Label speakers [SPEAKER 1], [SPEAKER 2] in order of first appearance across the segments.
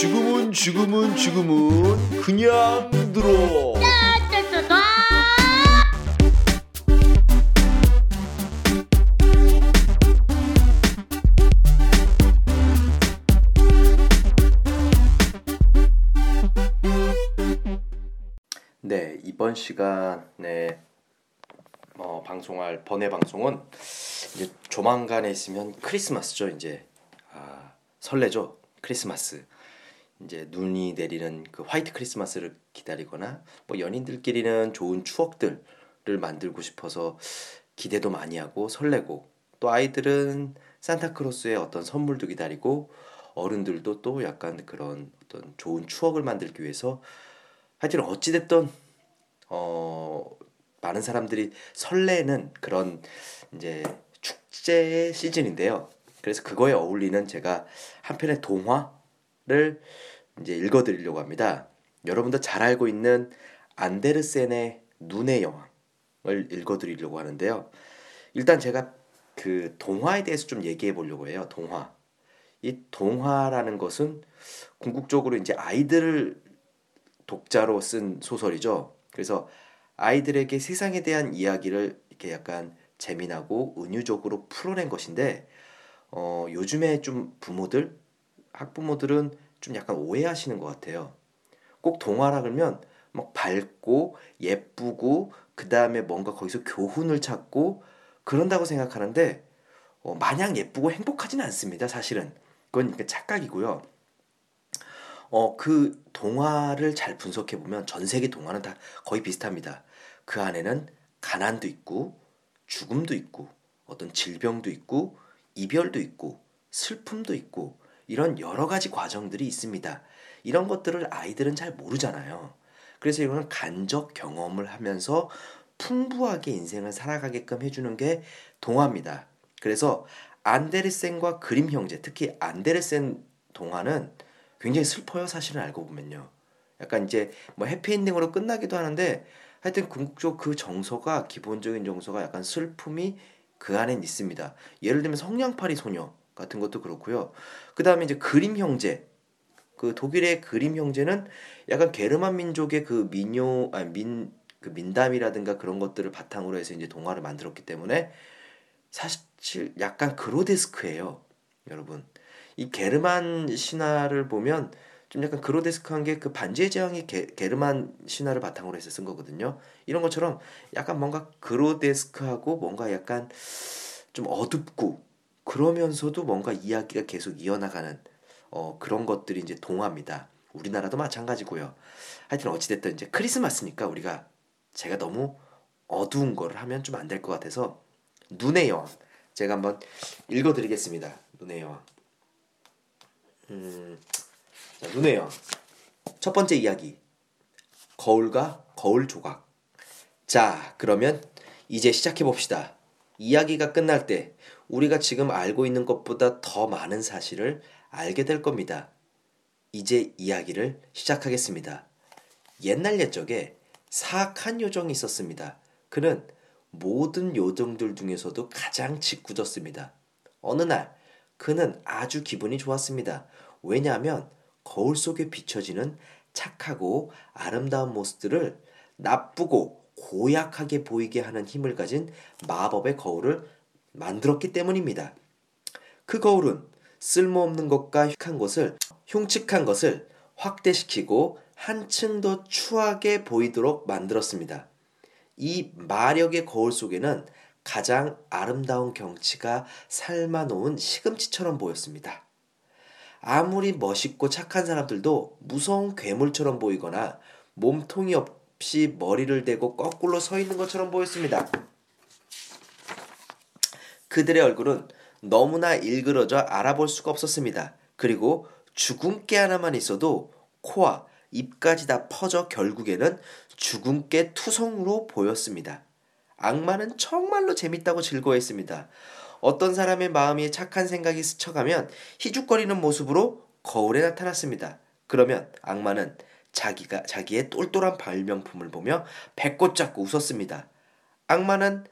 [SPEAKER 1] 지금은 지금은 지금은 그냥 들어. 네 이번 시간에 어, 방송할 번외 방송은 이제 조만간에 있으면 크리스마스죠 이제. 아, 설레죠 크리스마스 이제 눈이 내리는 그 화이트 크리스마스를 기다리거나 뭐 연인들끼리는 좋은 추억들을 만들고 싶어서 기대도 많이 하고 설레고 또 아이들은 산타크로스의 어떤 선물도 기다리고 어른들도 또 약간 그런 어떤 좋은 추억을 만들기 위해서 하여튼 어찌됐든 어 많은 사람들이 설레는 그런 이제 축제 시즌인데요. 그래서 그거에 어울리는 제가 한 편의 동화 를 이제 읽어드리려고 합니다. 여러분도 잘 알고 있는 안데르센의 눈의 여왕을 읽어드리려고 하는데요. 일단 제가 그 동화에 대해서 좀 얘기해 보려고 해요. 동화. 이 동화라는 것은 궁극적으로 이제 아이들을 독자로 쓴 소설이죠. 그래서 아이들에게 세상에 대한 이야기를 이렇게 약간 재미나고 은유적으로 풀어낸 것인데 어, 요즘에 좀 부모들 학부모들은 좀 약간 오해하시는 것 같아요. 꼭 동화라 그러면 막 밝고 예쁘고 그 다음에 뭔가 거기서 교훈을 찾고 그런다고 생각하는데 어, 마냥 예쁘고 행복하지는 않습니다. 사실은 그건 착각이고요. 어, 그 동화를 잘 분석해 보면 전 세계 동화는 다 거의 비슷합니다. 그 안에는 가난도 있고 죽음도 있고 어떤 질병도 있고 이별도 있고 슬픔도 있고 이런 여러 가지 과정들이 있습니다. 이런 것들을 아이들은 잘 모르잖아요. 그래서 이거는 간접 경험을 하면서 풍부하게 인생을 살아가게끔 해주는 게 동화입니다. 그래서 안데르센과 그림 형제, 특히 안데르센 동화는 굉장히 슬퍼요. 사실은 알고 보면요. 약간 이제 뭐 해피엔딩으로 끝나기도 하는데 하여튼 궁극적 그 정서가 기본적인 정서가 약간 슬픔이 그 안엔 있습니다. 예를 들면 성냥팔이 소녀 같은 것도 그렇고요. 그 다음에 이제 그림 형제. 그 독일의 그림 형제는 약간 게르만 민족의 그 민요 아니 민그 민담이라든가 그런 것들을 바탕으로 해서 이제 동화를 만들었기 때문에 사실 약간 그로데스크예요, 여러분. 이 게르만 신화를 보면 좀 약간 그로데스크한 게 그 반지의 제왕이 게, 게르만 신화를 바탕으로 해서 쓴 거거든요. 이런 것처럼 약간 뭔가 그로데스크하고 뭔가 약간 좀 어둡고 그러면서도 뭔가 이야기가 계속 이어나가는 어, 그런 것들이 이제 동화입니다. 우리나라도 마찬가지고요. 하여튼 어찌됐든 이제 크리스마스니까 우리가 제가 너무 어두운 거를 하면 좀 안 될 것 같아서 눈의 여왕 제가 한번 읽어드리겠습니다. 눈의 여왕. 음, 자, 눈의 여왕. 첫 번째 이야기. 거울과 거울 조각. 자, 그러면 이제 시작해 봅시다. 이야기가 끝날 때 우리가 지금 알고 있는 것보다 더 많은 사실을 알게 될 겁니다. 이제 이야기를 시작하겠습니다. 옛날 옛적에 사악한 요정이 있었습니다. 그는 모든 요정들 중에서도 가장 짓궂었습니다. 어느 날 그는 아주 기분이 좋았습니다. 왜냐하면 거울 속에 비춰지는 착하고 아름다운 모습들을 나쁘고 고약하게 보이게 하는 힘을 가진 마법의 거울을 만들었기 때문입니다. 그 거울은 쓸모없는 것과 흉한 것을 흉측한 것을 확대시키고 한층 더 추하게 보이도록 만들었습니다. 이 마력의 거울 속에는 가장 아름다운 경치가 삶아놓은 시금치처럼 보였습니다. 아무리 멋있고 착한 사람들도 무서운 괴물처럼 보이거나 몸통이 없이 머리를 대고 거꾸로 서 있는 것처럼 보였습니다. 그들의 얼굴은 너무나 일그러져 알아볼 수가 없었습니다. 그리고 주근깨 하나만 있어도 코와 입까지 다 퍼져 결국에는 주근깨 투성으로 보였습니다. 악마는 정말로 재밌다고 즐거워했습니다. 어떤 사람의 마음에 착한 생각이 스쳐가면 희죽거리는 모습으로 거울에 나타났습니다. 그러면 악마는 자기가 자기의 똘똘한 발명품을 보며 배꼽 잡고 웃었습니다. 악마는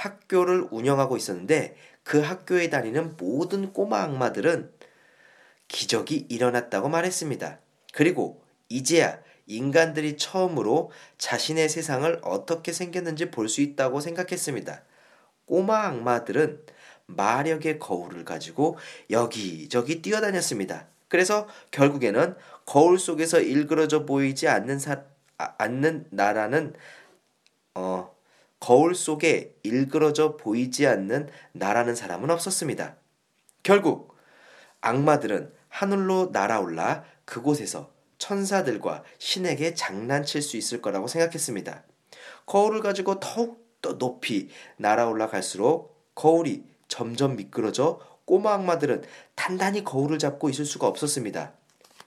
[SPEAKER 1] 학교를 운영하고 있었는데 그 학교에 다니는 모든 꼬마 악마들은 기적이 일어났다고 말했습니다. 그리고 이제야 인간들이 처음으로 자신의 세상을 어떻게 생겼는지 볼 수 있다고 생각했습니다. 꼬마 악마들은 마력의 거울을 가지고 여기저기 뛰어다녔습니다. 그래서 결국에는 거울 속에서 일그러져 보이지 않는 사, 아, 않는 나라는 어, 거울 속에 일그러져 보이지 않는 나라는 사람은 없었습니다. 결국 악마들은 하늘로 날아올라 그곳에서 천사들과 신에게 장난칠 수 있을 거라고 생각했습니다. 거울을 가지고 더욱 더 높이 날아올라 갈수록 거울이 점점 미끄러져 꼬마 악마들은 단단히 거울을 잡고 있을 수가 없었습니다.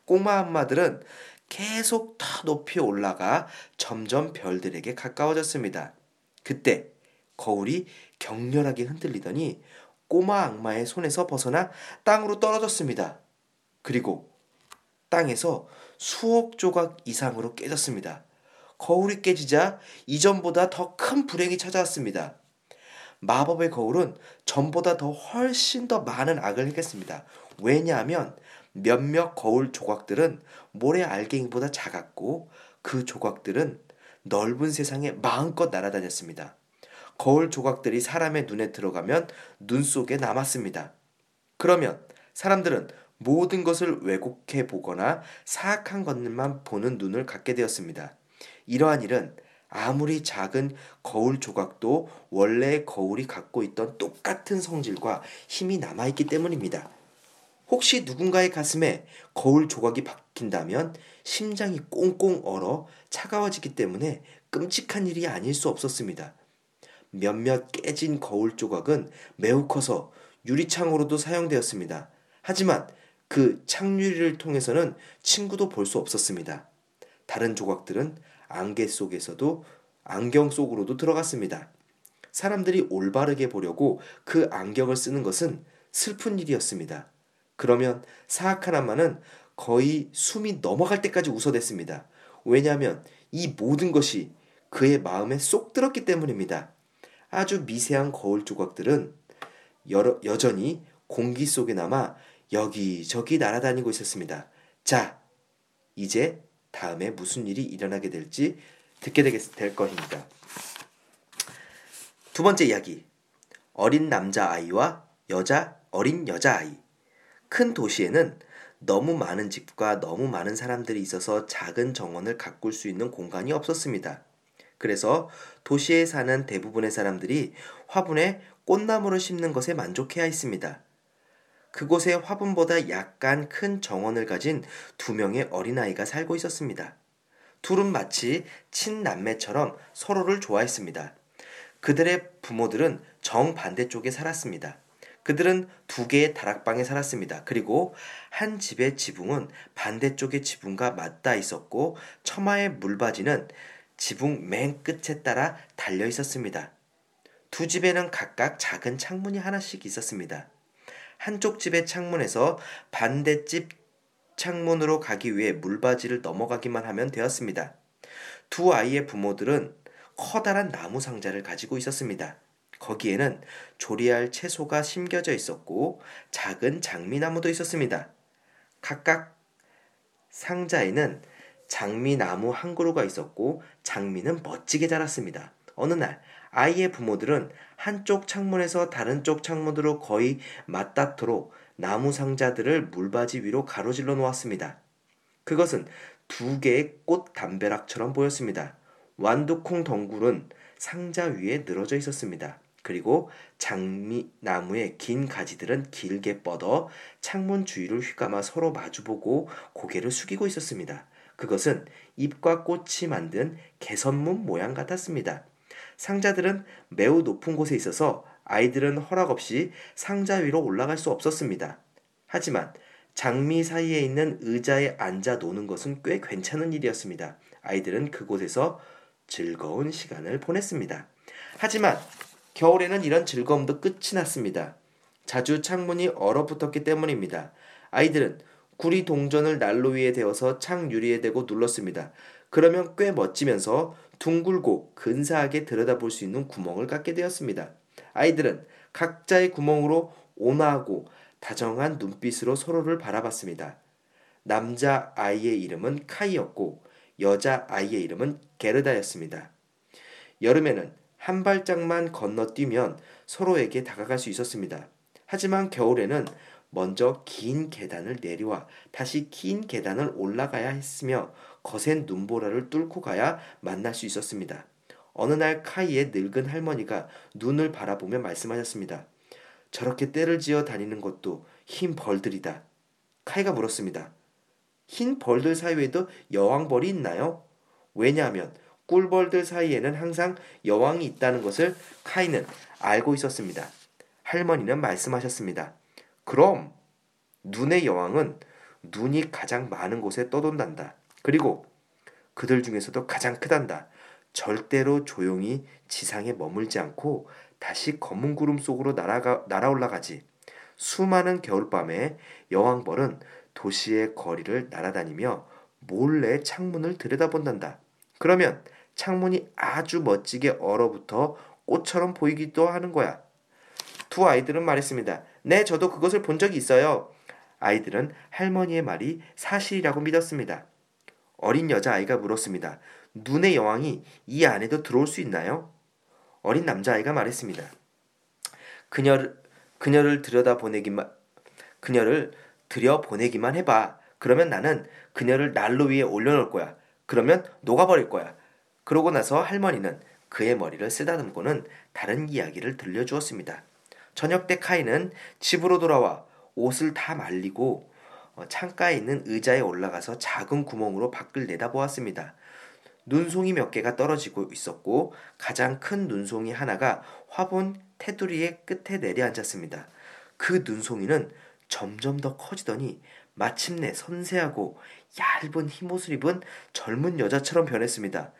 [SPEAKER 1] 꼬마 악마들은 계속 더 높이 올라가 점점 별들에게 가까워졌습니다. 그때 거울이 격렬하게 흔들리더니 꼬마 악마의 손에서 벗어나 땅으로 떨어졌습니다. 그리고 땅에서 수억 조각 이상으로 깨졌습니다. 거울이 깨지자 이전보다 더 큰 불행이 찾아왔습니다. 마법의 거울은 전보다 더 훨씬 더 많은 악을 했겠습니다. 왜냐하면 몇몇 거울 조각들은 모래 알갱이보다 작았고 그 조각들은 넓은 세상에 마음껏 날아다녔습니다. 거울 조각들이 사람의 눈에 들어가면 눈 속에 남았습니다. 그러면 사람들은 모든 것을 왜곡해 보거나 사악한 것만 보는 눈을 갖게 되었습니다. 이러한 일은 아무리 작은 거울 조각도 원래 거울이 갖고 있던 똑같은 성질과 힘이 남아있기 때문입니다. 혹시 누군가의 가슴에 거울 조각이 박힌다면 심장이 꽁꽁 얼어 차가워지기 때문에 끔찍한 일이 아닐 수 없었습니다. 몇몇 깨진 거울 조각은 매우 커서 유리창으로도 사용되었습니다. 하지만 그 창유리를 통해서는 친구도 볼 수 없었습니다. 다른 조각들은 안개 속에서도 안경 속으로도 들어갔습니다. 사람들이 올바르게 보려고 그 안경을 쓰는 것은 슬픈 일이었습니다. 그러면 사악한 악마는 거의 숨이 넘어갈 때까지 웃어댔습니다. 왜냐하면 이 모든 것이 그의 마음에 쏙 들었기 때문입니다. 아주 미세한 거울 조각들은 여러, 여전히 공기 속에 남아 여기저기 날아다니고 있었습니다. 자, 이제 다음에 무슨 일이 일어나게 될지 듣게 될 것입니다. 두 번째 이야기. 어린 남자아이와 여자, 어린 여자아이. 큰 도시에는 너무 많은 집과 너무 많은 사람들이 있어서 작은 정원을 가꿀 수 있는 공간이 없었습니다. 그래서 도시에 사는 대부분의 사람들이 화분에 꽃나무를 심는 것에 만족해야 했습니다. 그곳에 화분보다 약간 큰 정원을 가진 두 명의 어린아이가 살고 있었습니다. 둘은 마치 친남매처럼 서로를 좋아했습니다. 그들의 부모들은 정반대쪽에 살았습니다. 그들은 두 개의 다락방에 살았습니다. 그리고 한 집의 지붕은 반대쪽의 지붕과 맞닿아 있었고 처마의 물바지는 지붕 맨 끝에 따라 달려 있었습니다. 두 집에는 각각 작은 창문이 하나씩 있었습니다. 한쪽 집의 창문에서 반대집 창문으로 가기 위해 물바지를 넘어가기만 하면 되었습니다. 두 아이의 부모들은 커다란 나무 상자를 가지고 있었습니다. 거기에는 조리할 채소가 심겨져 있었고 작은 장미나무도 있었습니다. 각각 상자에는 장미나무 한 그루가 있었고 장미는 멋지게 자랐습니다. 어느 날 아이의 부모들은 한쪽 창문에서 다른 쪽 창문으로 거의 맞닿도록 나무 상자들을 물바지 위로 가로질러 놓았습니다. 그것은 두 개의 꽃 담벼락처럼 보였습니다. 완두콩 덩굴은 상자 위에 늘어져 있었습니다. 그리고 장미나무의 긴 가지들은 길게 뻗어 창문 주위를 휘감아 서로 마주보고 고개를 숙이고 있었습니다. 그것은 잎과 꽃이 만든 개선문 모양 같았습니다. 상자들은 매우 높은 곳에 있어서 아이들은 허락 없이 상자 위로 올라갈 수 없었습니다. 하지만 장미 사이에 있는 의자에 앉아 노는 것은 꽤 괜찮은 일이었습니다. 아이들은 그곳에서 즐거운 시간을 보냈습니다. 하지만 겨울에는 이런 즐거움도 끝이 났습니다. 자주 창문이 얼어붙었기 때문입니다. 아이들은 구리 동전을 난로 위에 대어서 창 유리에 대고 눌렀습니다. 그러면 꽤 멋지면서 둥글고 근사하게 들여다볼 수 있는 구멍을 갖게 되었습니다. 아이들은 각자의 구멍으로 온화하고 다정한 눈빛으로 서로를 바라봤습니다. 남자 아이의 이름은 카이였고 여자 아이의 이름은 게르다였습니다. 여름에는 한 발짝만 건너뛰면 서로에게 다가갈 수 있었습니다. 하지만 겨울에는 먼저 긴 계단을 내려와 다시 긴 계단을 올라가야 했으며 거센 눈보라를 뚫고 가야 만날 수 있었습니다. 어느 날 카이의 늙은 할머니가 눈을 바라보며 말씀하셨습니다. 저렇게 때를 지어 다니는 것도 흰 벌들이다. 카이가 물었습니다. 흰 벌들 사이에도 여왕벌이 있나요? 왜냐하면 꿀벌들 사이에는 항상 여왕이 있다는 것을 카이는 알고 있었습니다. 할머니는 말씀하셨습니다. 그럼 눈의 여왕은 눈이 가장 많은 곳에 떠돈단다. 그리고 그들 중에서도 가장 크단다. 절대로 조용히 지상에 머물지 않고 다시 검은 구름 속으로 날아가, 날아올라가지. 수많은 겨울밤에 여왕벌은 도시의 거리를 날아다니며 몰래 창문을 들여다본단다. 그러면 창문이 아주 멋지게 얼어붙어 꽃처럼 보이기도 하는 거야. 두 아이들은 말했습니다. 네, 저도 그것을 본 적이 있어요. 아이들은 할머니의 말이 사실이라고 믿었습니다. 어린 여자아이가 물었습니다. 눈의 여왕이 이 안에도 들어올 수 있나요? 어린 남자아이가 말했습니다. 그녀를, 그녀를 들여다보내기만, 그녀를 들여보내기만 해봐. 그러면 나는 그녀를 난로 위에 올려놓을 거야. 그러면 녹아버릴 거야. 그러고 나서 할머니는 그의 머리를 쓰다듬고는 다른 이야기를 들려주었습니다. 저녁 때 카이는 집으로 돌아와 옷을 다 말리고 어, 창가에 있는 의자에 올라가서 작은 구멍으로 밖을 내다보았습니다. 눈송이 몇 개가 떨어지고 있었고 가장 큰 눈송이 하나가 화분 테두리의 끝에 내려앉았습니다. 그 눈송이는 점점 더 커지더니 마침내 섬세하고 얇은 흰옷을 입은 젊은 여자처럼 변했습니다.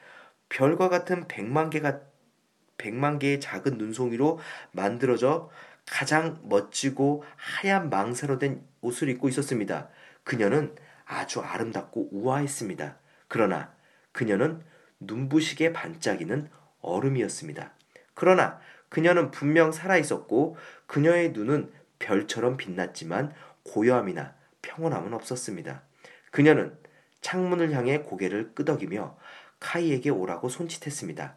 [SPEAKER 1] 별과 같은 백만 개가 백만 개의 작은 눈송이로 만들어져 가장 멋지고 하얀 망사로 된 옷을 입고 있었습니다. 그녀는 아주 아름답고 우아했습니다. 그러나 그녀는 눈부시게 반짝이는 얼음이었습니다. 그러나 그녀는 분명 살아 있었고 그녀의 눈은 별처럼 빛났지만 고요함이나 평온함은 없었습니다. 그녀는 창문을 향해 고개를 끄덕이며 카이에게 오라고 손짓했습니다.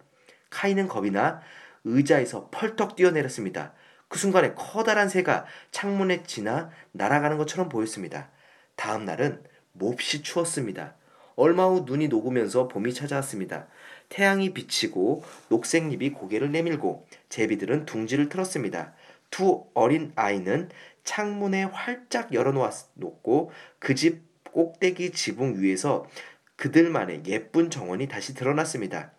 [SPEAKER 1] 카이는 겁이 나 의자에서 펄떡 뛰어내렸습니다. 그 순간에 커다란 새가 창문에 지나 날아가는 것처럼 보였습니다. 다음 날은 몹시 추웠습니다. 얼마 후 눈이 녹으면서 봄이 찾아왔습니다. 태양이 비치고 녹색잎이 고개를 내밀고 제비들은 둥지를 틀었습니다. 두 어린 아이는 창문에 활짝 열어놓고 그 집 꼭대기 지붕 위에서 그들만의 예쁜 정원이 다시 드러났습니다.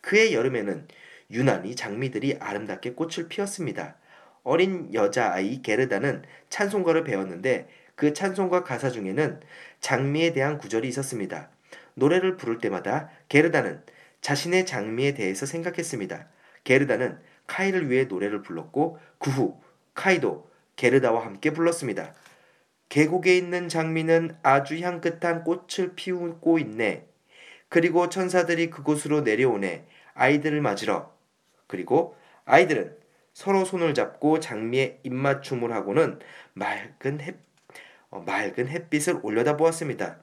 [SPEAKER 1] 그의 여름에는 유난히 장미들이 아름답게 꽃을 피웠습니다. 어린 여자아이 게르다는 찬송가를 배웠는데 그 찬송가 가사 중에는 장미에 대한 구절이 있었습니다. 노래를 부를 때마다 게르다는 자신의 장미에 대해서 생각했습니다. 게르다는 카이를 위해 노래를 불렀고 그 후 카이도 게르다와 함께 불렀습니다. 계곡에 있는 장미는 아주 향긋한 꽃을 피우고 있네. 그리고 천사들이 그곳으로 내려오네. 아이들을 맞으러. 그리고 아이들은 서로 손을 잡고 장미에 입맞춤을 하고는 맑은 햇, 어, 맑은 햇빛을 올려다 보았습니다.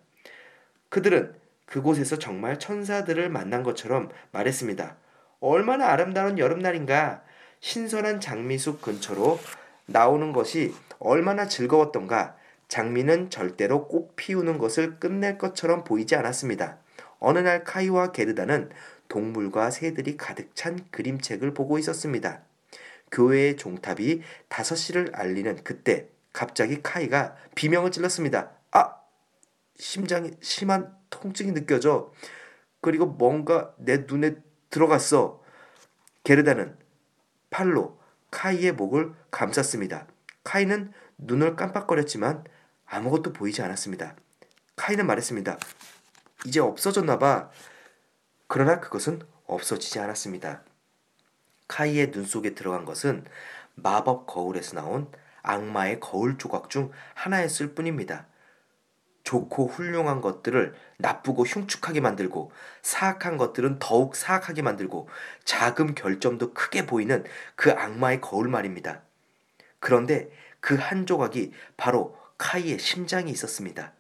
[SPEAKER 1] 그들은 그곳에서 정말 천사들을 만난 것처럼 말했습니다. 얼마나 아름다운 여름날인가. 신선한 장미숲 근처로 나오는 것이 얼마나 즐거웠던가. 장미는 절대로 꽃 피우는 것을 끝낼 것처럼 보이지 않았습니다. 어느 날 카이와 게르다는 동물과 새들이 가득 찬 그림책을 보고 있었습니다. 교회의 종탑이 5시를 알리는 그때 갑자기 카이가 비명을 찔렀습니다. 아! 심장이 심한 통증이 느껴져. 그리고 뭔가 내 눈에 들어갔어. 게르다는 팔로 카이의 목을 감쌌습니다. 카이는 눈을 깜빡거렸지만 아무것도 보이지 않았습니다. 카이는 말했습니다. 이제 없어졌나 봐. 그러나 그것은 없어지지 않았습니다. 카이의 눈 속에 들어간 것은 마법 거울에서 나온 악마의 거울 조각 중 하나였을 뿐입니다. 좋고 훌륭한 것들을 나쁘고 흉측하게 만들고 사악한 것들은 더욱 사악하게 만들고 작은 결점도 크게 보이는 그 악마의 거울 말입니다. 그런데 그 한 조각이 바로 카이의 심장에 있었습니다.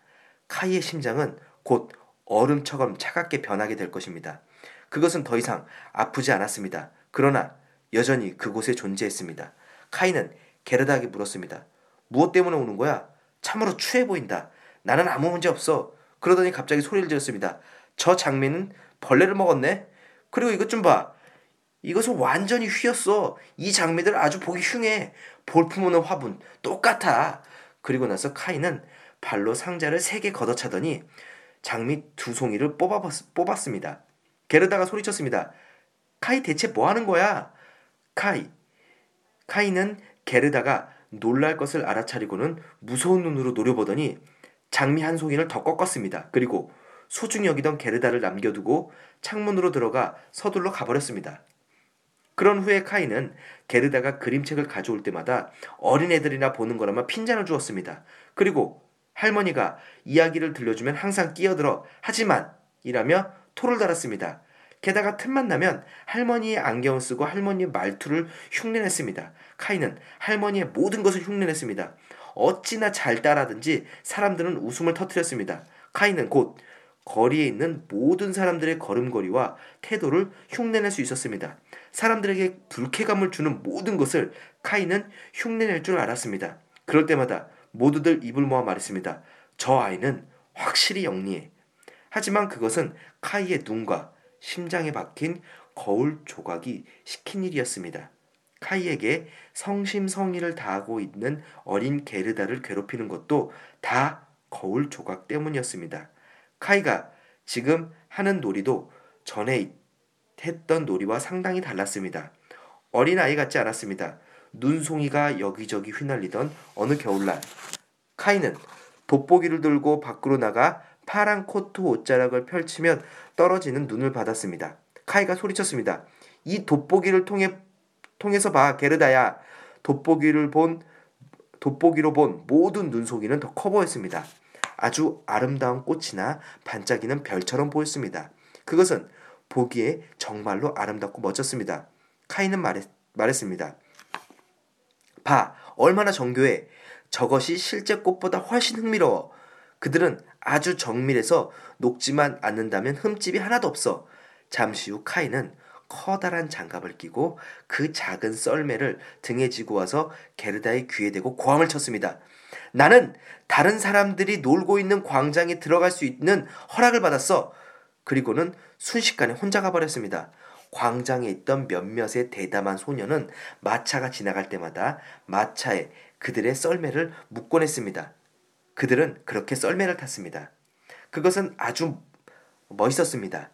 [SPEAKER 1] 카이의 심장은 곧 얼음처럼 차갑게 변하게 될 것입니다. 그것은 더 이상 아프지 않았습니다. 그러나 여전히 그곳에 존재했습니다. 카이는 게르다에게 물었습니다. 무엇 때문에 우는 거야? 참으로 추해 보인다. 나는 아무 문제 없어. 그러더니 갑자기 소리를 지었습니다. 저 장미는 벌레를 먹었네? 그리고 이것 좀 봐. 이것은 완전히 휘었어. 이 장미들 아주 보기 흉해. 볼품없는 화분. 똑같아. 그리고 나서 카이는 발로 상자를 세 개 걷어차더니 장미 두 송이를 뽑아, 뽑았습니다. 게르다가 소리쳤습니다. 카이 대체 뭐 하는 거야? 카이. 카이는 게르다가 놀랄 것을 알아차리고는 무서운 눈으로 노려보더니 장미 한 송이를 더 꺾었습니다. 그리고 소중히 여기던 게르다를 남겨두고 창문으로 들어가 서둘러 가버렸습니다. 그런 후에 카이는 게르다가 그림책을 가져올 때마다 어린애들이나 보는 거라면 핀잔을 주었습니다. 그리고 할머니가 이야기를 들려주면 항상 끼어들어 하지만 이라며 토를 달았습니다. 게다가 틈만 나면 할머니의 안경을 쓰고 할머니의 말투를 흉내냈습니다. 카이는 할머니의 모든 것을 흉내냈습니다. 어찌나 잘 따라든지 사람들은 웃음을 터뜨렸습니다. 카이는 곧 거리에 있는 모든 사람들의 걸음걸이와 태도를 흉내낼 수 있었습니다. 사람들에게 불쾌감을 주는 모든 것을 카이는 흉내낼 줄 알았습니다. 그럴 때마다 모두들 입을 모아 말했습니다. 저 아이는 확실히 영리해. 하지만 그것은 카이의 눈과 심장에 박힌 거울 조각이 시킨 일이었습니다. 카이에게 성심성의를 다하고 있는 어린 게르다를 괴롭히는 것도 다 거울 조각 때문이었습니다. 카이가 지금 하는 놀이도 전에 했던 놀이와 상당히 달랐습니다. 어린 아이 같지 않았습니다. 눈송이가 여기저기 휘날리던 어느 겨울날 카이는 돋보기를 들고 밖으로 나가 파란 코트 옷자락을 펼치면 떨어지는 눈을 받았습니다. 카이가 소리쳤습니다. 이 돋보기를 통해 통해서 봐 게르다야. 돋보기를 본 돋보기로 본 모든 눈속이는 더 커 보였습니다. 아주 아름다운 꽃이나 반짝이는 별처럼 보였습니다. 그것은 보기에 정말로 아름답고 멋졌습니다. 카이는 말했, 말했습니다. 봐, 얼마나 정교해. 저것이 실제 꽃보다 훨씬 흥미로워. 그들은 아주 정밀해서 녹지만 않는다면 흠집이 하나도 없어. 잠시 후 카이는 커다란 장갑을 끼고 그 작은 썰매를 등에 지고 와서 게르다의 귀에 대고 고함을 쳤습니다. 나는 다른 사람들이 놀고 있는 광장에 들어갈 수 있는 허락을 받았어. 그리고는 순식간에 혼자 가버렸습니다. 광장에 있던 몇몇의 대담한 소녀는 마차가 지나갈 때마다 마차에 그들의 썰매를 묶어냈습니다. 그들은 그렇게 썰매를 탔습니다. 그것은 아주 멋있었습니다.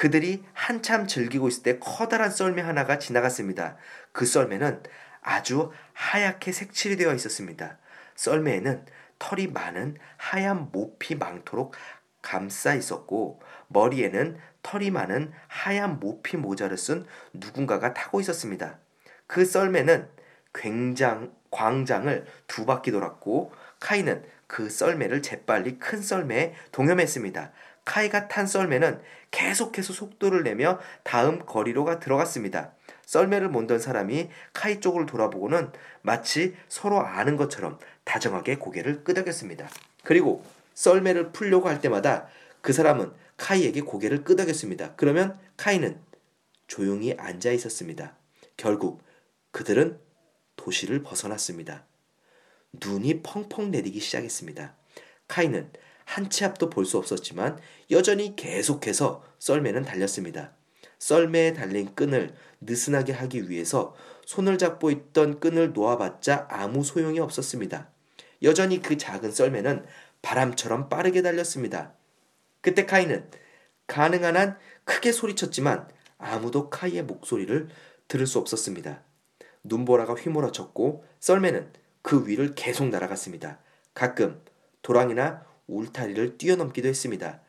[SPEAKER 1] 그들이 한참 즐기고 있을 때 커다란 썰매 하나가 지나갔습니다. 그 썰매는 아주 하얗게 색칠이 되어 있었습니다. 썰매에는 털이 많은 하얀 모피 망토록 감싸 있었고 머리에는 털이 많은 하얀 모피 모자를 쓴 누군가가 타고 있었습니다. 그 썰매는 굉장, 광장을 두 바퀴 돌았고 카이는 그 썰매를 재빨리 큰 썰매에 동염했습니다. 카이가 탄 썰매는 계속해서 속도를 내며 다음 거리로가 들어갔습니다. 썰매를 몬던 사람이 카이 쪽을 돌아보고는 마치 서로 아는 것처럼 다정하게 고개를 끄덕였습니다. 그리고 썰매를 풀려고 할 때마다 그 사람은 카이에게 고개를 끄덕였습니다. 그러면 카이는 조용히 앉아 있었습니다. 결국 그들은 도시를 벗어났습니다. 눈이 펑펑 내리기 시작했습니다. 카이는 한 치 앞도 볼 수 없었지만 여전히 계속해서 썰매는 달렸습니다. 썰매에 달린 끈을 느슨하게 하기 위해서 손을 잡고 있던 끈을 놓아봤자 아무 소용이 없었습니다. 여전히 그 작은 썰매는 바람처럼 빠르게 달렸습니다. 그때 카이는 가능한 한 크게 소리쳤지만 아무도 카이의 목소리를 들을 수 없었습니다. 눈보라가 휘몰아쳤고 썰매는 그 위를 계속 날아갔습니다. 가끔 도랑이나 울타리를 뛰어넘기도 했습니다.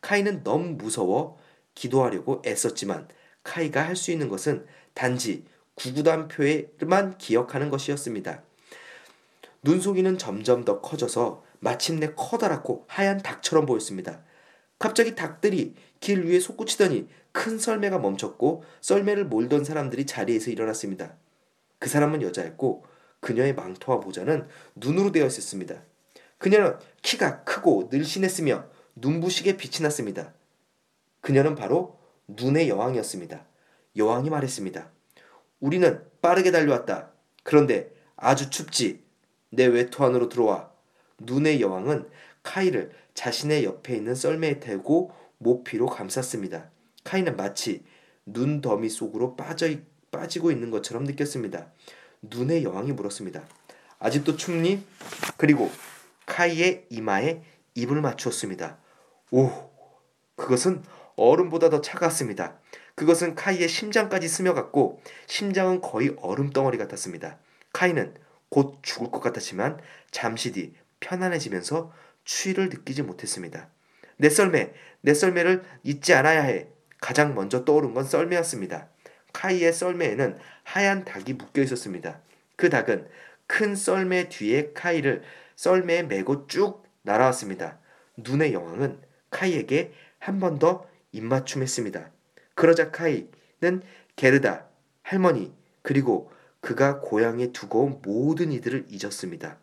[SPEAKER 1] 카이는 너무 무서워 기도하려고 애썼지만 카이가 할 수 있는 것은 단지 구구단표에만 기억하는 것이었습니다. 눈속이는 점점 더 커져서 마침내 커다랗고 하얀 닭처럼 보였습니다. 갑자기 닭들이 길 위에 솟구치더니 큰 썰매가 멈췄고 썰매를 몰던 사람들이 자리에서 일어났습니다. 그 사람은 여자였고 그녀의 망토와 모자는 눈으로 되어 있었습니다. 그녀는 키가 크고 늘씬했으며 눈부시게 빛이 났습니다. 그녀는 바로 눈의 여왕이었습니다. 여왕이 말했습니다. 우리는 빠르게 달려왔다. 그런데 아주 춥지. 내 외투 안으로 들어와. 눈의 여왕은 카이를 자신의 옆에 있는 썰매에 태우고 모피로 감쌌습니다. 카이는 마치 눈 더미 속으로 빠져 빠지고 있는 것처럼 느꼈습니다. 눈의 여왕이 물었습니다. 아직도 춥니? 그리고 카이의 이마에 입을 맞추었습니다. 오, 그것은 얼음보다 더 차가웠습니다. 그것은 카이의 심장까지 스며갔고 심장은 거의 얼음 덩어리 같았습니다. 카이는 곧 죽을 것 같았지만 잠시 뒤 편안해지면서 추위를 느끼지 못했습니다. 내 썰매, 내 썰매를 잊지 않아야 해. 가장 먼저 떠오른 건 썰매였습니다. 카이의 썰매에는 하얀 닭이 묶여 있었습니다. 그 닭은 큰 썰매 뒤에 카이를 썰매에 메고 쭉 날아왔습니다. 눈의 여왕은 카이에게 한 번 더 입맞춤했습니다. 그러자 카이는 게르다, 할머니, 그리고 그가 고향에 두고 온 모든 이들을 잊었습니다.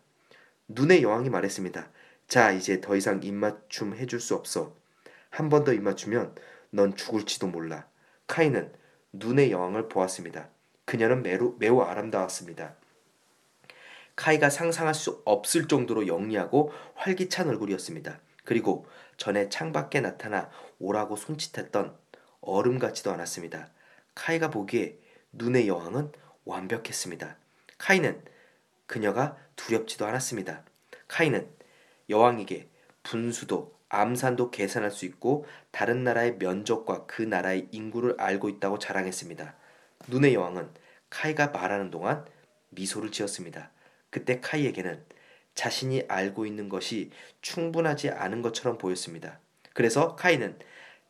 [SPEAKER 1] 눈의 여왕이 말했습니다. 자, 이제 더 이상 입맞춤 해줄 수 없어. 한 번 더 입맞추면 넌 죽을지도 몰라. 카이는 눈의 여왕을 보았습니다. 그녀는 매우, 매우 아름다웠습니다. 카이가 상상할 수 없을 정도로 영리하고 활기찬 얼굴이었습니다. 그리고 전에 창밖에 나타나 오라고 손짓했던 얼음 같지도 않았습니다. 카이가 보기에 눈의 여왕은 완벽했습니다. 카이는 그녀가 두렵지도 않았습니다. 카이는 여왕에게 분수도 암산도 계산할 수 있고 다른 나라의 면적과 그 나라의 인구를 알고 있다고 자랑했습니다. 눈의 여왕은 카이가 말하는 동안 미소를 지었습니다. 그때 카이에게는 자신이 알고 있는 것이 충분하지 않은 것처럼 보였습니다. 그래서 카이는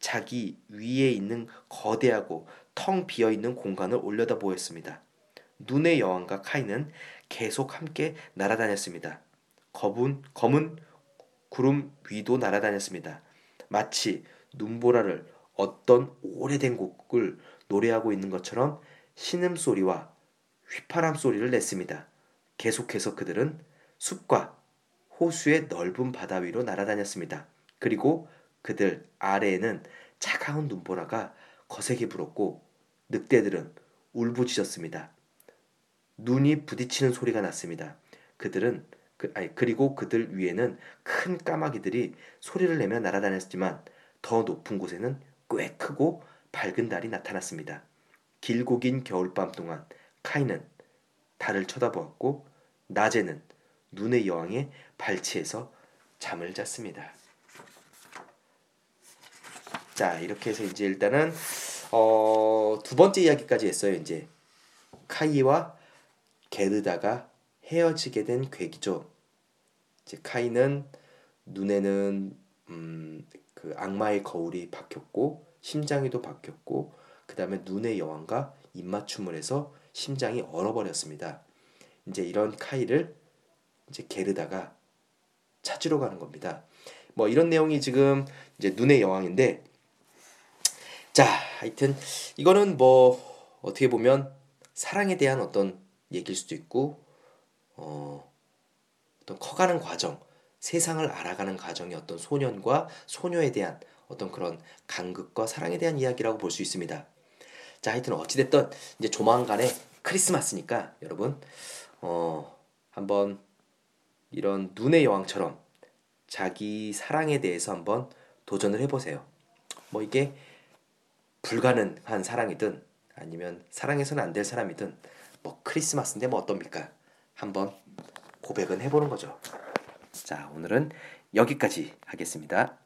[SPEAKER 1] 자기 위에 있는 거대하고 텅 비어 있는 공간을 올려다 보였습니다. 눈의 여왕과 카이는 계속 함께 날아다녔습니다. 검은, 검은 구름 위도 날아다녔습니다. 마치 눈보라를 어떤 오래된 곡을 노래하고 있는 것처럼 신음소리와 휘파람 소리를 냈습니다. 계속해서 그들은 숲과 호수의 넓은 바다 위로 날아다녔습니다. 그리고 그들 아래에는 차가운 눈보라가 거세게 불었고 늑대들은 울부짖었습니다. 눈이 부딪히는 소리가 났습니다. 그들은 그, 아니, 그리고 그들 위에는 큰 까마귀들이 소리를 내며 날아다녔지만 더 높은 곳에는 꽤 크고 밝은 달이 나타났습니다. 길고 긴 겨울밤 동안 카이는 달을 쳐다보았고 낮에는 눈의 여왕의 발치에서 잠을 잤습니다. 자 이렇게 해서 이제 일단은 어, 두 번째 이야기까지 했어요. 이제 카이와 게르다가 헤어지게 된 계기죠. 이제 카이는 눈에는 음, 그 악마의 거울이 박혔고 심장이도 박혔고 그 다음에 눈의 여왕과 입맞춤을 해서 심장이 얼어버렸습니다. 이제 이런 카이를 이제 게르다가 찾으러 가는 겁니다. 뭐 이런 내용이 지금 이제 눈의 여왕인데 자 하여튼 이거는 뭐 어떻게 보면 사랑에 대한 어떤 얘기일 수도 있고 어, 어떤 커가는 과정, 세상을 알아가는 과정의 어떤 소년과 소녀에 대한 어떤 그런 간극과 사랑에 대한 이야기라고 볼 수 있습니다. 자, 하여튼 어찌됐든 이제 조만간에 크리스마스니까 여러분, 어, 한번 이런 눈의 여왕처럼 자기 사랑에 대해서 한번 도전을 해보세요. 뭐 이게 불가능한 사랑이든 아니면 사랑해서는 안 될 사람이든 뭐 크리스마스인데 뭐 어떻습니까? 한번 고백은 해보는 거죠. 자, 오늘은 여기까지 하겠습니다.